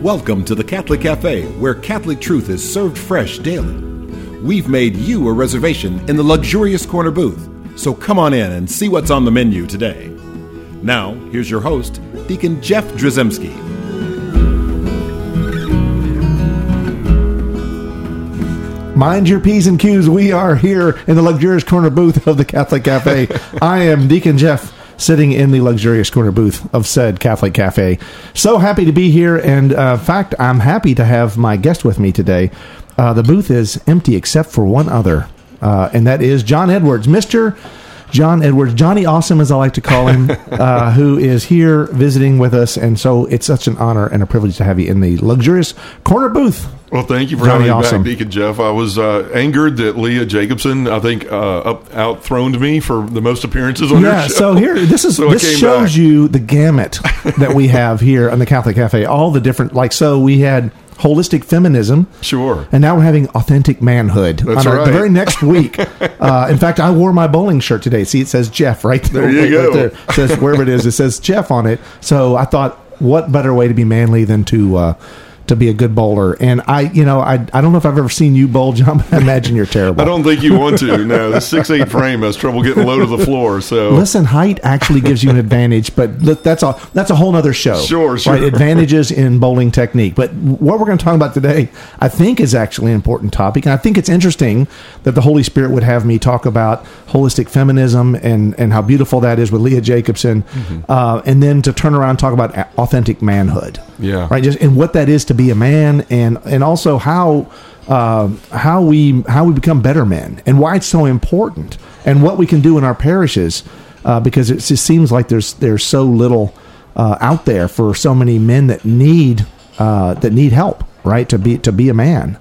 Welcome to the Catholic Cafe, where Catholic truth is served fresh daily. We've made you a reservation in the luxurious corner booth, so come on in and see what's on the menu today. Now, here's your host, Deacon Jeff Drzycimski. Mind your P's and Q's. We are here in the luxurious corner booth of the Catholic Cafe. I am Deacon Jeff sitting in the luxurious corner booth of said Catholic Cafe. So happy to be here. And uh, in fact, I'm happy to have my guest with me today. Uh, the booth is empty except for one other, uh, and that is John Edwards, Mr. John Edwards, Johnny Awesome, as I like to call him, uh, who is here visiting with us. And so it's such an honor and a privilege to have you in the luxurious corner booth. Well, thank you for Johnny having me Awesome. back, Deacon Jeff. I was uh, angered that Leah Jacobson, I think, uh, up, outthroned me for the most appearances on Yeah, your show. Yeah, so here this is So this shows back. you the gamut that we have here on the Catholic Cafe. All the different like so we had holistic feminism. Sure. And now we're having authentic manhood. That's on our- The very next week. uh, in fact, I wore my bowling shirt today. See, it says Jeff right there. There you right go. there. It says wherever it is, it says Jeff on it. So I thought, what better way to be manly than to uh, to be a good bowler? And I, you know, I I don't know if I've ever seen you bowl, John, I imagine you're terrible. I don't think you want to. No, the six eight frame has trouble getting low to the floor. So Listen, height actually gives you an advantage, but look, that's a that's a whole other show. Sure, sure. Right, advantages in bowling technique. But what we're going to talk about today, I think, is actually an important topic, and I think it's interesting that the Holy Spirit would have me talk about holistic feminism and and how beautiful that is with Leah Jacobson, Mm-hmm. uh, and then to turn around and talk about authentic manhood. Yeah. right. Just and what that is to be a man, and and also how uh, how we how we become better men and why it's so important and what we can do in our parishes uh, because it just seems like there's there's so little uh, out there for so many men that need uh, that need help right to be to be a man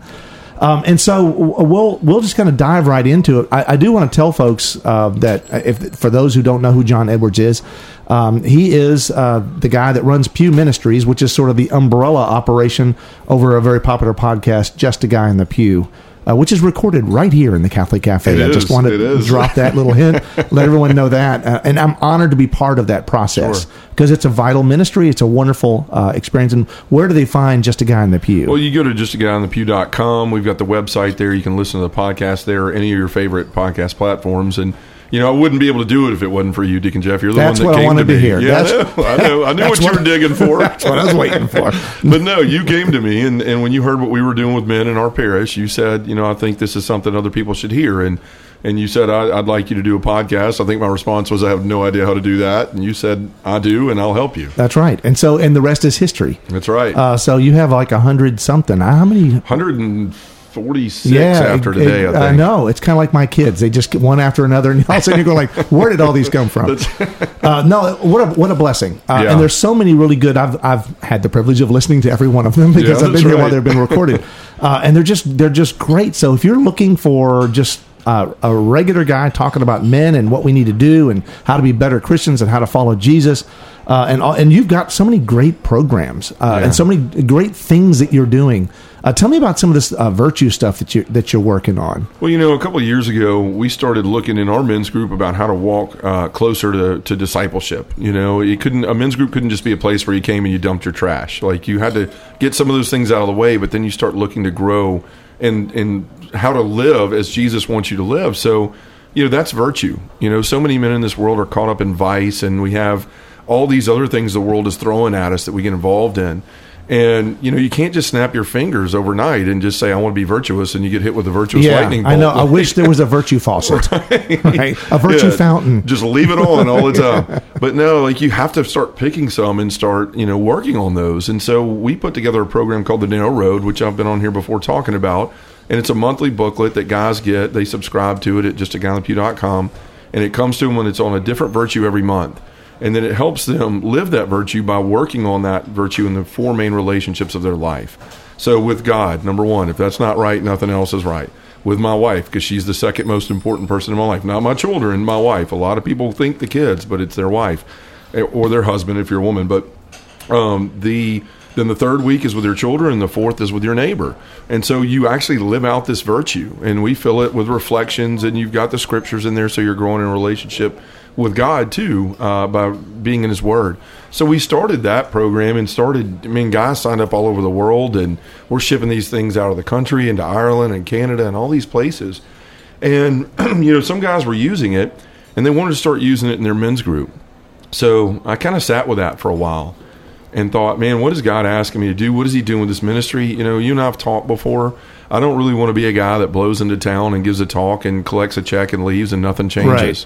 um, and so we'll we'll just kind of dive right into it. I, I do want to tell folks uh, that if for those who don't know who John Edwards is, um, he is uh, the guy that runs Pew Ministries, which is sort of the umbrella operation over a very popular podcast, Just a Guy in the Pew. Uh, which is recorded right here in the Catholic Cafe. It I just is, want it to drop that little hint, let everyone know that, uh, and I'm honored to be part of that process Sure. because it's a vital ministry. It's a wonderful uh, experience. And where do they find Just a Guy in the Pew? Well, you go to justaguyonthepew.com. We've got the website there. You can listen to the podcast there, or any of your favorite podcast platforms. And, you know, I wouldn't be able to do it if it wasn't for you, Deacon Jeff. You're the That's one that what I came wanted to me. hear. Yeah, That's- I know. I know. I knew what you were digging for. That's what I was waiting for. but no, you came to me, and, and when you heard what we were doing with men in our parish, you said, you know, I think this is something other people should hear. And and you said, I, I'd like you to do a podcast. I think my response was, I have no idea how to do that. And you said, I do, and I'll help you. That's right. And so, and the rest is history. That's right. Uh, so you have like a hundred something. Uh, How many? 146 after it- today, it- I think. know. It's kind of like my kids. They just get one after another, and all of a sudden you're going like, "Where did all these come from?" uh, no, what a what a blessing. Uh, Yeah. And there's so many really good. I've I've had the privilege of listening to every one of them because Yeah, I've been here while they've been recorded, uh, and they're just they're just great. So if you're looking for just uh, a regular guy talking about men and what we need to do and how to be better Christians and how to follow Jesus. Uh, and and you've got so many great programs uh, Yeah. and so many great things that you're doing. Uh, tell me about some of this uh, virtue stuff that you that you're working on. Well, you know, a couple of years ago, we started looking in our men's group about how to walk uh, closer to, to discipleship. You know, it couldn't a men's group couldn't just be a place where you came and you dumped your trash. Like you had to get some of those things out of the way, but then you start looking to grow and and how to live as Jesus wants you to live. So, you know, that's virtue. You know, so many men in this world are caught up in vice, and we have all these other things the world is throwing at us that we get involved in. And you know, you can't just snap your fingers overnight and just say I want to be virtuous, and you get hit with a virtuous lightning bolt. I know. I wish there was a virtue faucet, right? A virtue Yeah, fountain. Just leave it on all the time. But no, like you have to start picking some and start, you know, working on those. And so we put together a program called the Narrow Road, which I've been on here before talking about. And it's a monthly booklet that guys get. They subscribe to it at justaguyonthepew.com. And it comes to them when it's on a different virtue every month. And then it helps them live that virtue by working on that virtue in the four main relationships of their life. So with God, number one, if that's not right, nothing else is right. With my wife, because she's the second most important person in my life, not my children, my wife. A lot of people think the kids, but it's their wife eh, or their husband if you're a woman. But Um, the then the third week is with your children, and the fourth is with your neighbor. And so you actually live out this virtue, and we fill it with reflections, and you've got the scriptures in there, so you're growing in a relationship with God too uh, by being in His Word. So we started that program and started. I mean, guys signed up all over the world, and we're shipping these things out of the country into Ireland and Canada and all these places. And you know, some guys were using it, and they wanted to start using it in their men's group. So I kind of sat with that for a while and thought, man, what is God asking me to do? What is He doing with this ministry? You know, you and I have talked before. I don't really want to be a guy that blows into town and gives a talk and collects a check and leaves and nothing changes. Right.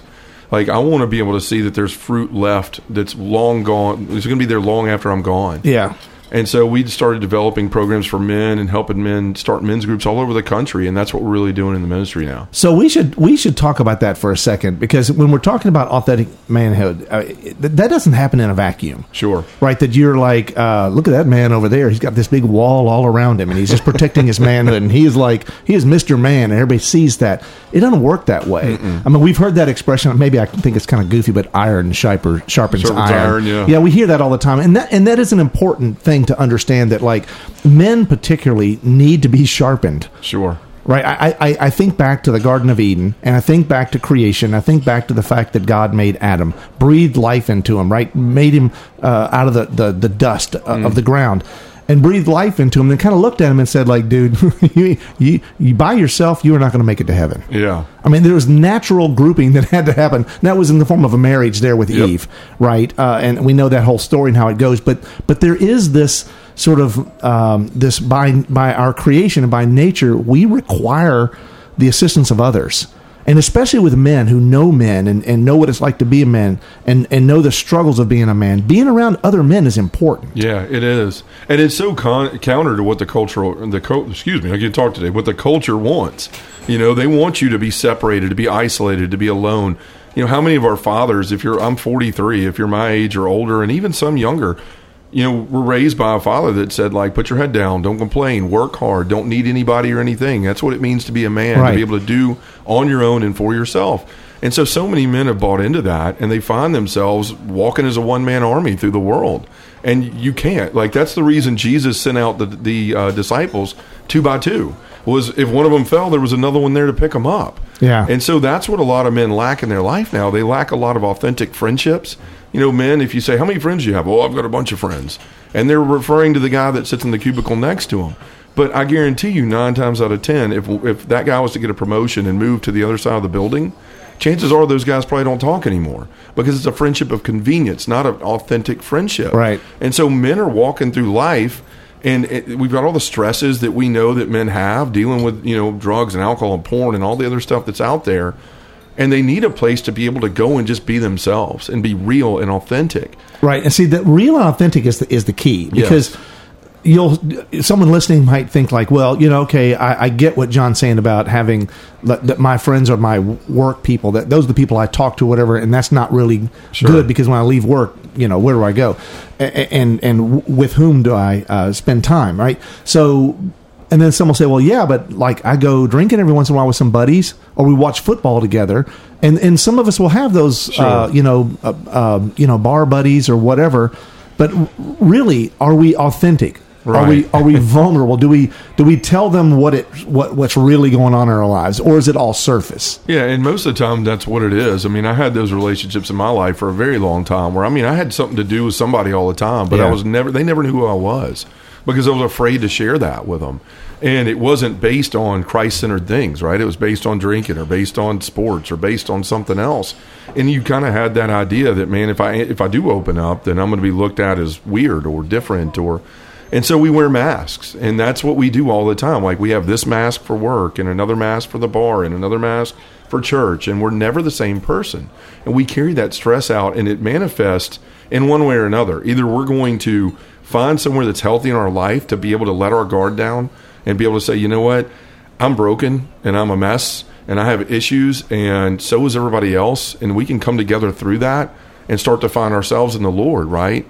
Like I want to be able to see that there's fruit left that's long gone. It's going to be there long after I'm gone. Yeah. And so we started developing programs for men and helping men start men's groups all over the country, and that's what we're really doing in the ministry now. So we should we should talk about that for a second because when we're talking about authentic manhood, uh, that doesn't happen in a vacuum. Sure, right? That you're like, uh, look at that man over there. He's got this big wall all around him, and he's just protecting his manhood. And he is like, he is Mister Man, and everybody sees that. It doesn't work that way. Mm-mm. I mean, we've heard that expression. Maybe I think it's kind of goofy, but iron sharper, sharpens, sharpens iron. iron. Yeah, yeah, we hear that all the time, and that and that is an important thing to understand that like men particularly need to be sharpened. Sure. Right. I, I, I think back to the Garden of Eden and I think back to creation. I think back to the fact that God made Adam, breathed life into him, right? Made him uh, out of the, the, the dust uh, mm. of the ground and breathed life into him and kind of looked at him and said like dude you, you, you by yourself you are not going to make it to heaven. Yeah. I mean there was natural grouping that had to happen. That was in the form of a marriage there with yep. eve right? Uh, and we know that whole story and how it goes but but there is this sort of um, this by by our creation and by nature we require the assistance of others and especially with men who know men and, and know what it's like to be a man and, and know the struggles of being a man, being around other men is important. Yeah, it is, and it's so con- counter to what the cultural the co- excuse me, I can talk today. What the culture wants, you know, they want you to be separated, to be isolated, to be alone. You know, how many of our fathers, if you're I'm 43, if you're my age or older, and even some younger, you know, we're raised by a father that said, like, put your head down, don't complain, work hard, don't need anybody or anything. That's what it means to be a man, right. to be able to do on your own and for yourself. And so, so many men have bought into that, and they find themselves walking as a one man army through the world. And you can't. Like, that's the reason Jesus sent out the, the uh, disciples two by two. Was if one of them fell, there was another one there to pick them up. Yeah. And so that's what a lot of men lack in their life now. They lack a lot of authentic friendships you know, men, if you say, How many friends do you have? Oh, I've got a bunch of friends. And they're referring to the guy that sits in the cubicle next to them. But I guarantee you, nine times out of ten, if if that guy was to get a promotion and move to the other side of the building, chances are those guys probably don't talk anymore because it's a friendship of convenience, not an authentic friendship. Right. And so men are walking through life, and it, we've got all the stresses that we know that men have dealing with you know drugs and alcohol and porn and all the other stuff that's out there and they need a place to be able to go and just be themselves and be real and authentic. Right, and see that real and authentic is the, is the key because. Yes. You'll someone listening might think like, well, you know, okay, I, I get what John's saying about having that my friends are my work people. That those are the people I talk to, whatever, and that's not really sure. good because when I leave work, you know, where do I go, and and, and with whom do I uh, spend time, right? So and then someone will say, well, yeah, but like I go drinking every once in a while with some buddies, or we watch football together, and and some of us will have those, sure. uh, you know, uh, uh, you know, bar buddies or whatever. But really, are we authentic? Right. Are we are we vulnerable? Do we do we tell them what it what what's really going on in our lives, or is it all surface? Yeah, and most of the time that's what it is. I mean, I had those relationships in my life for a very long time, where I mean, I had something to do with somebody all the time, but yeah. I was never they never knew who I was because I was afraid to share that with them. And it wasn't based on Christ centered things, right? It was based on drinking or based on sports or based on something else. And you kind of had that idea that, man, if I if I do open up, then I'm going to be looked at as weird or different or and so we wear masks, and that's what we do all the time. Like we have this mask for work, and another mask for the bar, and another mask for church, and we're never the same person. And we carry that stress out, and it manifests in one way or another. Either we're going to find somewhere that's healthy in our life to be able to let our guard down and be able to say, you know what, I'm broken and I'm a mess and I have issues and so is everybody else. And we can come together through that and start to find ourselves in the Lord, right?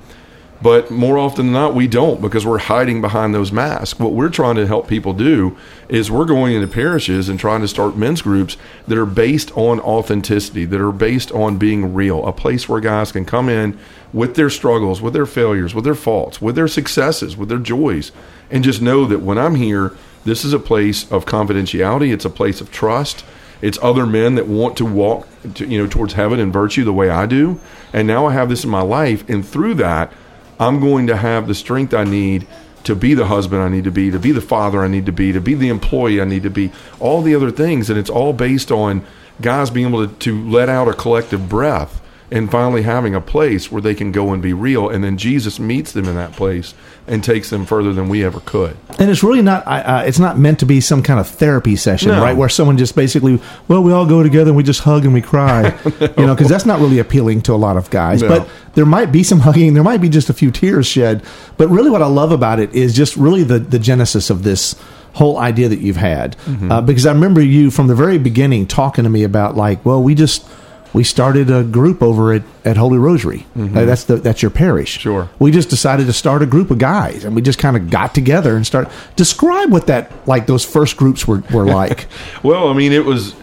But more often than not, we don't because we're hiding behind those masks. What we're trying to help people do is we're going into parishes and trying to start men's groups that are based on authenticity, that are based on being real, a place where guys can come in with their struggles, with their failures, with their faults, with their successes, with their joys, and just know that when I'm here, this is a place of confidentiality, it's a place of trust. It's other men that want to walk, to, you know, towards heaven and virtue the way I do, and now I have this in my life, and through that, I'm going to have the strength I need to be the husband I need to be, to be the father I need to be, to be the employee I need to be, all the other things. And it's all based on guys being able to, to let out a collective breath and finally having a place where they can go and be real. And then Jesus meets them in that place and takes them further than we ever could. And it's really not. Uh, it's not meant to be some kind of therapy session, No. right? Where someone just basically, well, we all go together and we just hug and we cry, you know, because that's not really appealing to a lot of guys. No. But there might be some hugging, there might be just a few tears shed. But really, what I love about it is just really the the genesis of this whole idea that you've had. Uh, because I remember you from the very beginning talking to me about like, well, we just. We started a group over at, at Holy Rosary. Uh, that's the that's your parish. Sure. We just decided to start a group of guys, and we just kind of got together and start. Describe what that like those first groups were were like. Well, I mean, it was.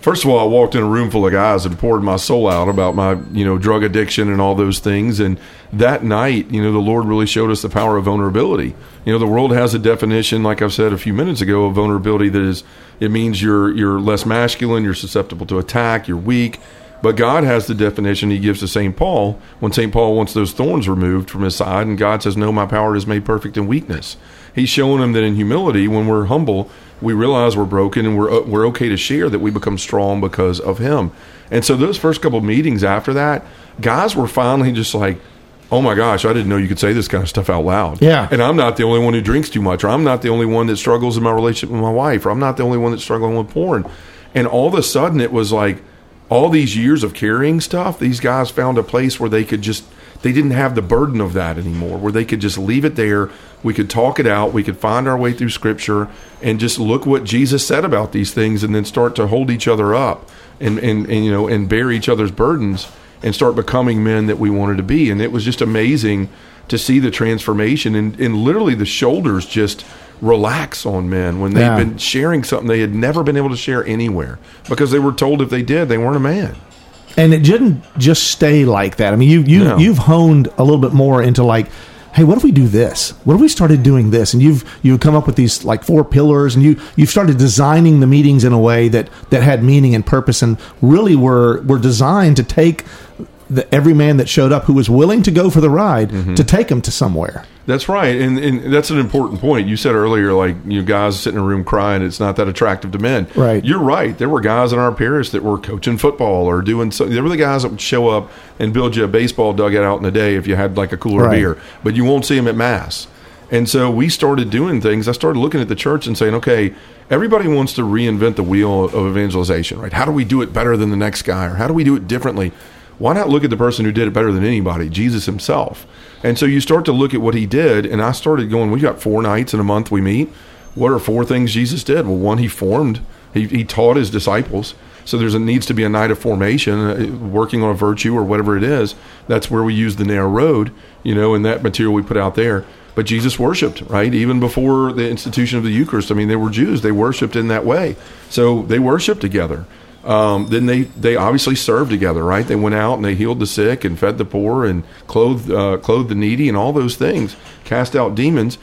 First of all, I walked in a room full of guys and poured my soul out about my, you know, drug addiction and all those things. And that night, you know, the Lord really showed us the power of vulnerability. You know, the world has a definition, like I've said a few minutes ago, of vulnerability that is it means you're you're less masculine, you're susceptible to attack, you're weak. But God has the definition He gives to St. Paul when St. Paul wants those thorns removed from his side, and God says, No, my power is made perfect in weakness. He's showing him that in humility, when we're humble, we realize we're broken and we're, we're okay to share that we become strong because of Him. And so, those first couple of meetings after that, guys were finally just like, Oh my gosh, I didn't know you could say this kind of stuff out loud. Yeah. And I'm not the only one who drinks too much, or I'm not the only one that struggles in my relationship with my wife, or I'm not the only one that's struggling with porn. And all of a sudden, it was like, all these years of carrying stuff, these guys found a place where they could just they didn't have the burden of that anymore, where they could just leave it there. We could talk it out. We could find our way through Scripture and just look what Jesus said about these things, and then start to hold each other up and and, and you know and bear each other's burdens and start becoming men that we wanted to be. And it was just amazing to see the transformation and, and literally the shoulders just relax on men when they've Yeah. been sharing something they had never been able to share anywhere because they were told if they did they weren't a man. and it didn't just stay like that. I mean, you you No. you've honed a little bit more into like, hey, what if we do this? What if we started doing this? And you've you've come up with these like four pillars, and you you've started designing the meetings in a way that that had meaning and purpose, and really were were designed to take. The, every man that showed up who was willing to go for the ride Mm-hmm. to take him to somewhere. That's right, and, and that's an important point. You said earlier, like you guys sitting in a room crying, it's not that attractive to men. Right. You're right. There were guys in our parish that were coaching football or doing. So, there were the guys that would show up and build you a baseball dugout out in the day if you had like a cooler Right. beer, but you won't see them at mass. And so we started doing things. I started looking at the church and saying, okay, everybody wants to reinvent the wheel of evangelization, right? How do we do it better than the next guy, or how do we do it differently? Why not look at the person who did it better than anybody, Jesus himself? And so you start to look at what he did, and I started going, we got four nights in a month we meet. What are four things Jesus did? Well, one, he formed, he, he taught his disciples. So there's a needs to be a night of formation, uh, working on a virtue or whatever it is. That's where we use the narrow road, you know, and that material we put out there. But Jesus worshipped, right? Even before the institution of the Eucharist. I mean, they were Jews; they worshipped in that way. So they worshipped together. Um, then they they obviously served together, right? They went out and they healed the sick and fed the poor and clothed uh, clothed the needy and all those things, cast out demons.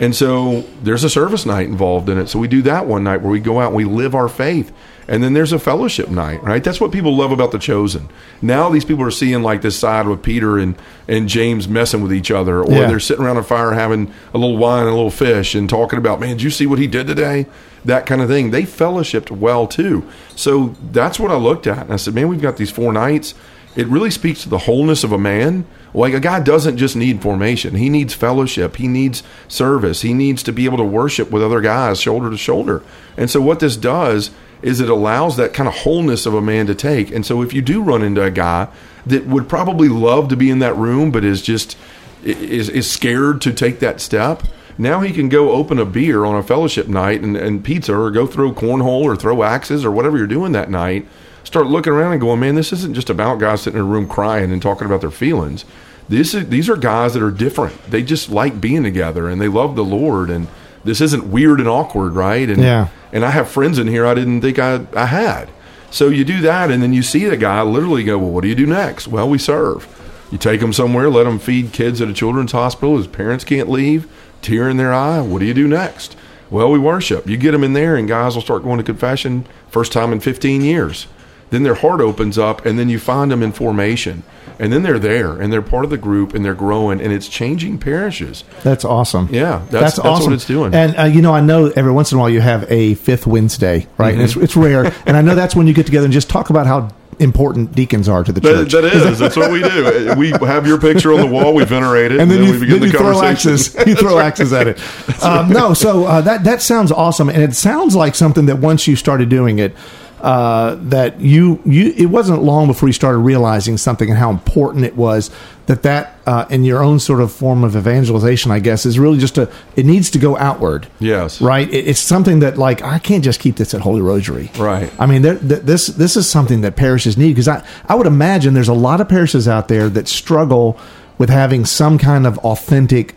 And so there's a service night involved in it. So we do that one night where we go out and we live our faith. And then there's a fellowship night, right? That's what people love about the chosen. Now these people are seeing like this side with Peter and, and James messing with each other, or Yeah. they're sitting around a fire having a little wine and a little fish and talking about, man, did you see what he did today? That kind of thing. They fellowshipped well too. So that's what I looked at. And I said, man, we've got these four nights. It really speaks to the wholeness of a man. Like a guy doesn't just need formation, he needs fellowship, he needs service, he needs to be able to worship with other guys shoulder to shoulder. And so, what this does is it allows that kind of wholeness of a man to take. And so, if you do run into a guy that would probably love to be in that room, but is just is, is scared to take that step, now he can go open a beer on a fellowship night and, and pizza, or go throw cornhole, or throw axes, or whatever you're doing that night. Start looking around and going, man, this isn't just about guys sitting in a room crying and talking about their feelings. This is, these are guys that are different. They just like being together and they love the Lord. And this isn't weird and awkward, right? And, Yeah. And I have friends in here I didn't think I, I had. So you do that, and then you see the guy literally go, Well, what do you do next? Well, we serve. You take them somewhere, let them feed kids at a children's hospital. His parents can't leave, tear in their eye. What do you do next? Well, we worship. You get them in there, and guys will start going to confession first time in 15 years. Then their heart opens up, and then you find them in formation. And then they're there, and they're part of the group, and they're growing, and it's changing parishes. That's awesome. Yeah, that's- that's what it's doing. And uh, you know, I know every once in a while you have a fifth Wednesday, right? And it's, Mm-hmm. it's rare, and I know that's when you get together and just talk about how important deacons are to the That, church. that is. That's what we do. We have your picture on the wall. We venerate it, and then, you, we begin then the throw conversation. axes. You throw axes at it. Um, no, so uh, that that sounds awesome, and it sounds like something that once you started doing it, uh, that you you it wasn't long before you started realizing something and how important it was that that uh, in your own sort of form of evangelization, I guess, is really just a it needs to go outward. Yes. right. It, it's something that like I can't just keep this at Holy Rosary. Right. I mean, there, th- this this is something that parishes need because I I would imagine there's a lot of parishes out there that struggle with having some kind of authentic,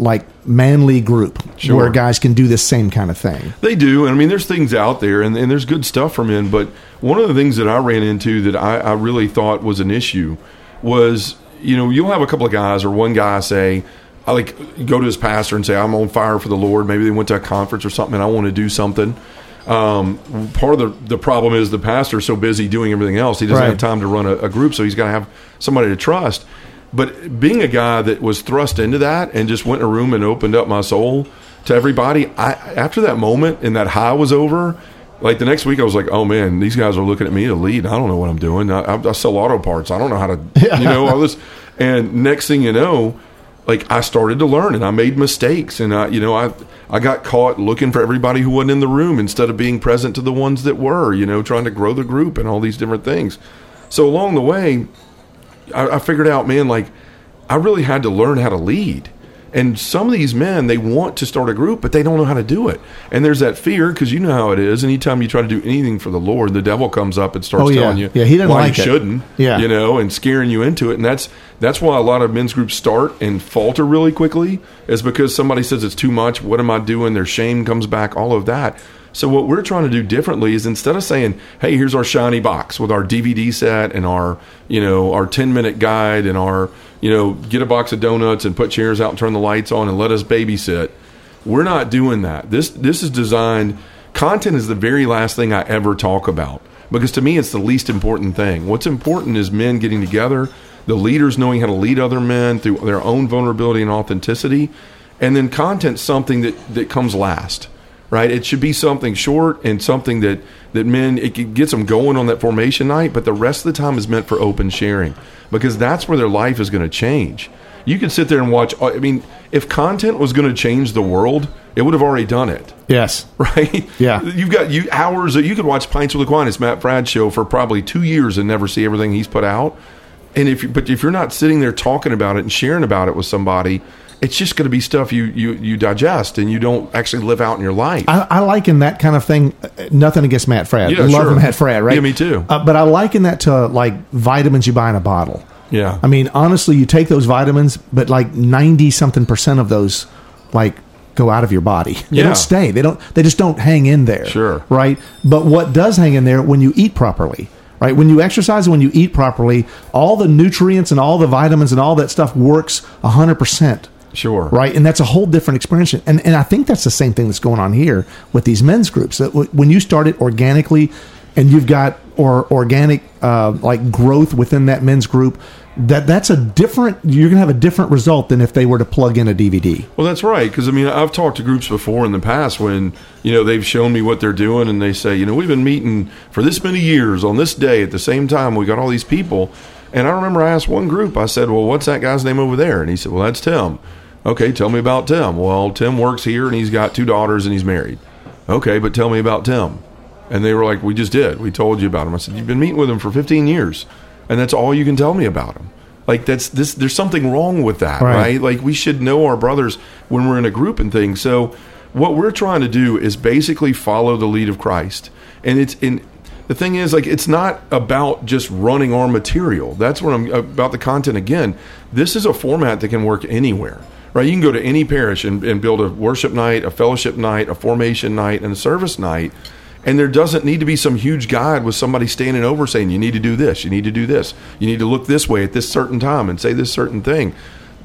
like manly group Sure. where guys can do this same kind of thing. They do. And I mean, there's things out there, and, and there's good stuff for men. But one of the things that I ran into that I, I really thought was an issue was, you know, you'll have a couple of guys or one guy say, I like go to his pastor and say, I'm on fire for the Lord. Maybe they went to a conference or something, and I want to do something. Um, part of the, the problem is the pastor's so busy doing everything else, he doesn't Right. have time to run a, a group, so he's got to have somebody to trust. But being a guy that was thrust into that and just went in a room and opened up my soul to everybody, I after that moment and that high was over, like the next week I was like, oh man, these guys are looking at me to lead. I don't know what I'm doing. I, I, I sell auto parts. I don't know how to, you know, all this. And next thing you know, like I started to learn and I made mistakes and I, you know, I I got caught looking for everybody who wasn't in the room instead of being present to the ones that were, you know, trying to grow the group and all these different things. So along the way, I, I figured out, man, like I really had to learn how to lead. And some of these men, they want to start a group, but they don't know how to do it. And there's that fear because you know how it is. Anytime you try to do anything for the Lord, the devil comes up and starts Oh, yeah. telling you, Yeah, he doesn't why like you it. shouldn't, Yeah. you know, and scaring you into it. And that's that's why a lot of men's groups start and falter really quickly, is because somebody says it's too much. What am I doing? Their shame comes back. All of that. So what we're trying to do differently is instead of saying, "Hey, here's our shiny box with our DVD set and our, you know, our 10-minute guide and our, you know, get a box of donuts and put chairs out and turn the lights on and let us babysit." We're not doing that. This this is designed content is the very last thing I ever talk about because to me it's the least important thing. What's important is men getting together, the leaders knowing how to lead other men through their own vulnerability and authenticity, and then content something that that comes last right? It should be something short and something that that men it gets them going on that formation night, but the rest of the time is meant for open sharing because that's where their life is going to change. You can sit there and watch. I mean, if content was going to change the world, it would have already done it Yes. right? Yeah. You've got you hours that you could watch Pints with Aquinas, Matt Fradd show for probably two years and never see everything he's put out. And if you, but if you're not sitting there talking about it and sharing about it with somebody, it's just going to be stuff you you you digest and you don't actually live out in your life. I, I liken that kind of thing. uh, Nothing against Matt Fradd. Yeah, Love sure. Matt Fradd, right? Yeah, me too. Uh, but I liken that to like vitamins you buy in a bottle. Yeah. I mean, honestly, you take those vitamins, but like ninety something percent of those, like go out of your body. They Yeah. don't stay. They don't. They just don't hang in there. Sure. Right. But what does hang in there when you eat properly? Right. When you exercise and when you eat properly, all the nutrients and all the vitamins and all that stuff works hundred percent sure. right? And that's a whole different experience. And and I think that's the same thing that's going on here with these men's groups. That w- when you start it organically, and you've got or organic uh, like growth within that men's group, that that's a different. You're going to have a different result than if they were to plug in a DVD. Well, that's right. Because I mean, I've talked to groups before in the past when you know they've shown me what they're doing, and they say, you know, we've been meeting for this many years on this day at the same time. We got all these people, and I remember I asked one group. I said, "Well, what's that guy's name over there?" And he said, "Well, that's Tim." Okay, tell me about Tim. Well, Tim works here, and he's got two daughters, and he's married. Okay, but tell me about Tim. And they were like, "We just did. We told you about him." I said, "You've been meeting with him for 15 years, and that's all you can tell me about him." Like that's this. There's something wrong with that, Right. right? Like we should know our brothers when we're in a group and things. So what we're trying to do is basically follow the lead of Christ, and it's in. the thing is, like, it's not about just running our material. That's what I'm about the content again. This is a format that can work anywhere, right? You can go to any parish and, and build a worship night, a fellowship night, a formation night, and a service night. And there doesn't need to be some huge guide with somebody standing over saying, you need to do this, you need to do this, you need to look this way at this certain time and say this certain thing.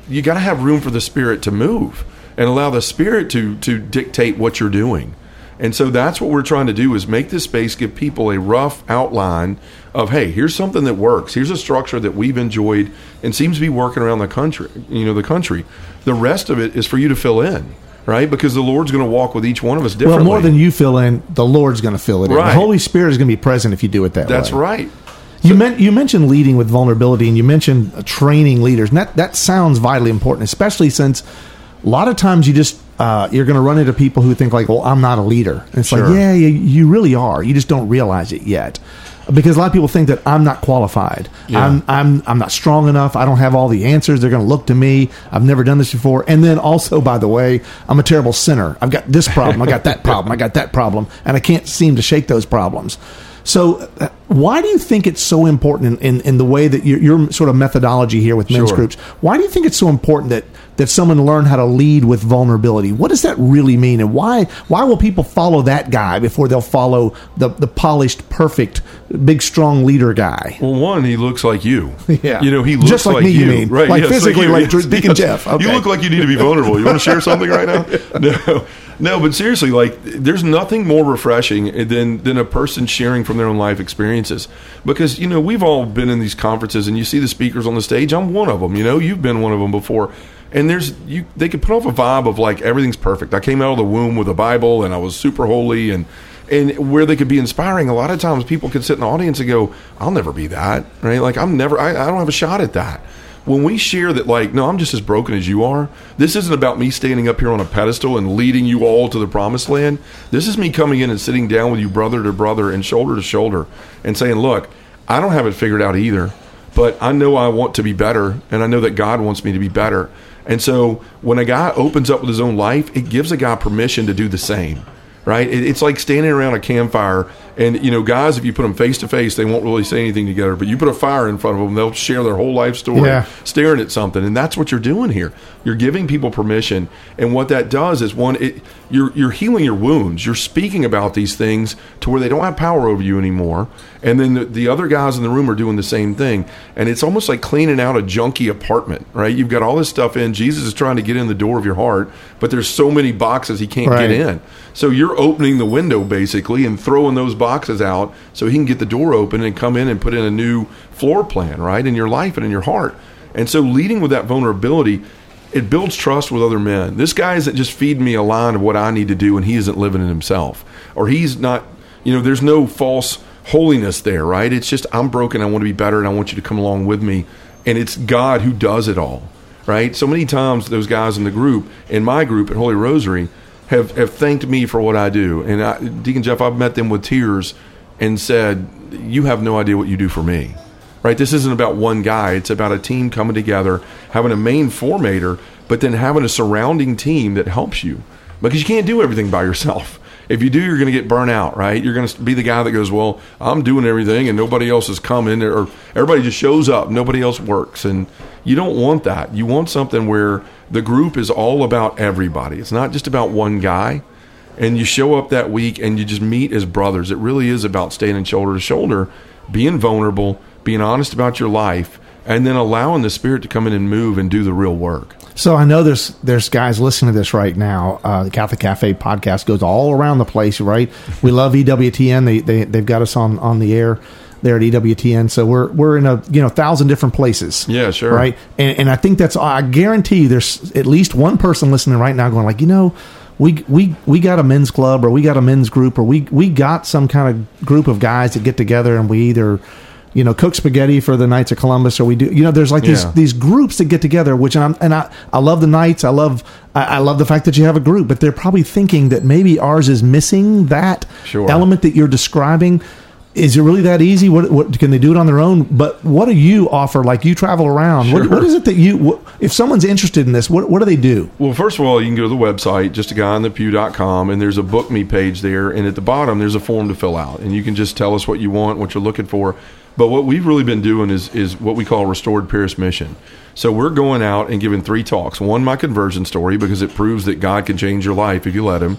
You got to have room for the Spirit to move and allow the Spirit to, to dictate what you're doing. And so that's what we're trying to do is make this space give people a rough outline of hey, here's something that works. Here's a structure that we've enjoyed and seems to be working around the country, you know, the country. The rest of it is for you to fill in. Right, because the Lord's going to walk with each one of us differently. Well, more than you fill in, the Lord's going to fill it in. The Holy Spirit is going to be present if you do it that That's way. right. You, men- you mentioned leading with vulnerability, and you mentioned uh, training leaders, and that that sounds vitally important, especially since a lot of times you just uh, you're going to run into people who think like, "Well, I'm not a leader," and it's Sure. like, "Yeah, you, you really are. You just don't realize it yet." Because a lot of people think that I'm not qualified. Yeah. I'm I'm I'm not strong enough. I don't have all the answers. They're going to look to me. I've never done this before. And then also, by the way, I'm a terrible sinner. I've got this problem. I got that problem. I got that problem, and I can't seem to shake those problems. So, uh, why do you think it's so important in, in, in the way that your, your sort of methodology here with men's Sure. groups? Why do you think it's so important that that someone learn how to lead with vulnerability? What does that really mean, and why why will people follow that guy before they'll follow the the polished, perfect, big, strong leader guy? Well, one, he looks like you. Yeah. You know, he looks Just like me, you mean. Right. Like yes, physically, you. like Yes, Deacon yes. Jeff. You look like you need to be vulnerable. You want to share something right now? No. No, but seriously, like, there's nothing more refreshing than than a person sharing from their own life experiences. Because you know, we've all been in these conferences, and you see the speakers on the stage. I'm one of them. You know, you've been one of them before. And there's you. They could put off a vibe of like everything's perfect. I came out of the womb with a Bible, and I was super holy, and and where they could be inspiring. A lot of times, people can sit in the audience and go, "I'll never be that." Right? Like I'm never. I, I don't have a shot at that when we share that like no i'm just as broken as you are this isn't about me standing up here on a pedestal and leading you all to the promised land this is me coming in and sitting down with you brother to brother and shoulder to shoulder and saying look i don't have it figured out either but i know i want to be better and i know that god wants me to be better and so when a guy opens up with his own life it gives a guy permission to do the same right? It's like standing around a campfire, and you know, guys, if you put them face to face, they won't really say anything together. But you put a fire in front of them, they'll share their whole life story, Yeah. staring at something, and that's what you're doing here. You're giving people permission, and what that does is one, it, you're you're healing your wounds. You're speaking about these things to where they don't have power over you anymore, and then the, the other guys in the room are doing the same thing, and it's almost like cleaning out a junky apartment, right? You've got all this stuff in. Jesus is trying to get in the door of your heart, but there's so many boxes he can't Right. get in. So you're opening the window basically and throwing those boxes out so he can get the door open and come in and put in a new floor plan, right, in your life and in your heart. And so leading with that vulnerability, it builds trust with other men. This guy isn't just feeding me a line of what I need to do and he isn't living it himself. Or he's not, you know, there's no false holiness there, right? It's just I'm broken, I want to be better and I want you to come along with me. And it's God who does it all right? So many times those guys in the group, in my group at Holy Rosary, have, have thanked me for what I do. And I, Deacon Jeff, I've met them with tears and said, You have no idea what you do for me. Right? This isn't about one guy, it's about a team coming together, having a main formator, but then having a surrounding team that helps you. Because you can't do everything by yourself. If you do, you're going to get burnt out, right? You're going to be the guy that goes, "Well, I'm doing everything, and nobody else is coming," or everybody just shows up, nobody else works, and you don't want that. You want something where the group is all about everybody. It's not just about one guy. And you show up that week and you just meet as brothers. It really is about standing shoulder to shoulder, being vulnerable, being honest about your life, and then allowing the Spirit to come in and move and do the real work. So I know there's there's guys listening to this right now. Uh, the Catholic Cafe podcast goes all around the place, right? We love EWTN. They they they've got us on on the air there at EWTN. So we're we're in a you know thousand different places. Yeah, sure. Right, and and I think that's I guarantee you there's at least one person listening right now going like you know. We, we we got a men's club or we got a men's group or we we got some kind of group of guys that get together and we either you know cook spaghetti for the Knights of Columbus or we do you know there's like these Yeah. these groups that get together which I'm, and I I love the Knights I love I, I love the fact that you have a group but they're probably thinking that maybe ours is missing that Sure. element that you're describing is it really that easy? What, what can they do it on their own? But what do you offer? Like you travel around. What, what is it that you? What, if someone's interested in this, what what do they do? Well, first of all, you can go to the website, justaguyonthepew.com, and there's a book me page there. And at the bottom, there's a form to fill out. And you can just tell us what you want, what you're looking for. But what we've really been doing is, is what we call restored parish mission. So we're going out and giving three talks. One, my conversion story, because it proves that God can change your life if you let Him.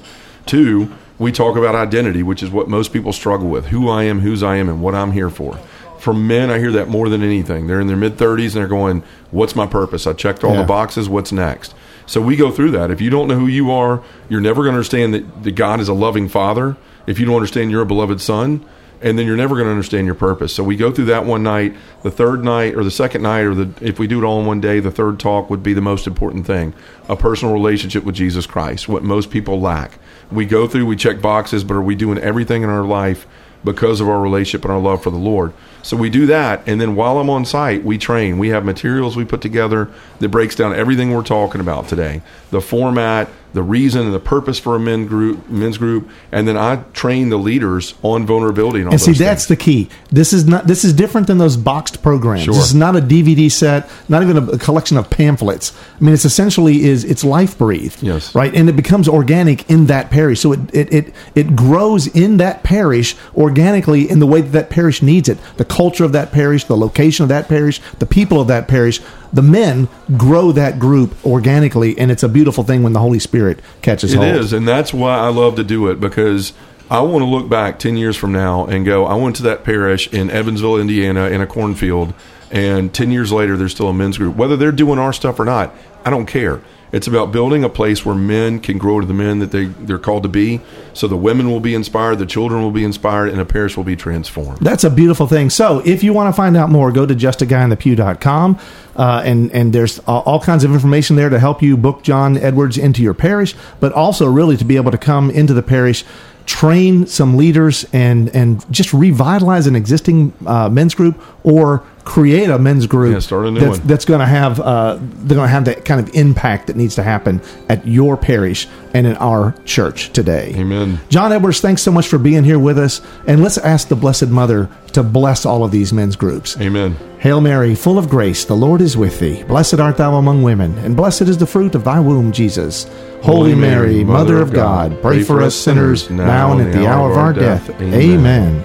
Two, we talk about identity, which is what most people struggle with who I am, whose I am, and what I'm here for. From men, I hear that more than anything. They're in their mid 30s and they're going, What's my purpose? I checked all Yeah. the boxes. What's next? So we go through that. If you don't know who you are, you're never going to understand that, that God is a loving father. If you don't understand you're a beloved son, and then you're never going to understand your purpose. So we go through that one night. The third night, or the second night, or the if we do it all in one day, the third talk would be the most important thing: a personal relationship with Jesus Christ. What most people lack. We go through, we check boxes, but are we doing everything in our life because of our relationship and our love for the Lord? So we do that, and then while I'm on site, we train. We have materials we put together that breaks down everything we're talking about today: the format, the reason, and the purpose for a men group, men's group, and then I train the leaders on vulnerability and all And see, that's things. the key. This is not. This is different than those boxed programs. Sure. This is not a DVD set, not even a, a collection of pamphlets. I mean, it's essentially is it's life breathed. Yes. Right, and it becomes organic in that parish. So it it it, it grows in that parish organically in the way that that parish needs it. The culture of that parish, the location of that parish, the people of that parish. The men grow that group organically, and it's a beautiful thing when the Holy Spirit catches It hold. is, and that's why I love to do it because I want to look back 10 years from now and go, I went to that parish in Evansville, Indiana, in a cornfield, and 10 years later, there's still a men's group. Whether they're doing our stuff or not, I don't care. It's about building a place where men can grow to the men that they, they're called to be. So the women will be inspired, the children will be inspired, and a parish will be transformed. That's a beautiful thing. So, if you want to find out more, go to justaguyinthepew.com. Uh, and, and there's all kinds of information there to help you book John Edwards into your parish, but also really to be able to come into the parish, train some leaders, and, and just revitalize an existing uh, men's group or create a men's group Yeah, start a new that's, one. that's going to have uh, they're going to have that kind of impact that needs to happen at your parish and in our church today. Amen. John Edwards, thanks so much for being here with us. And let's ask the Blessed Mother to bless all of these men's groups. Amen. Hail Mary, full of grace, the Lord is with thee. Blessed art thou among women, and blessed is the fruit of thy womb, Jesus. Holy, Mary, Mother of God, pray for us sinners, now and at the hour of our death. Amen.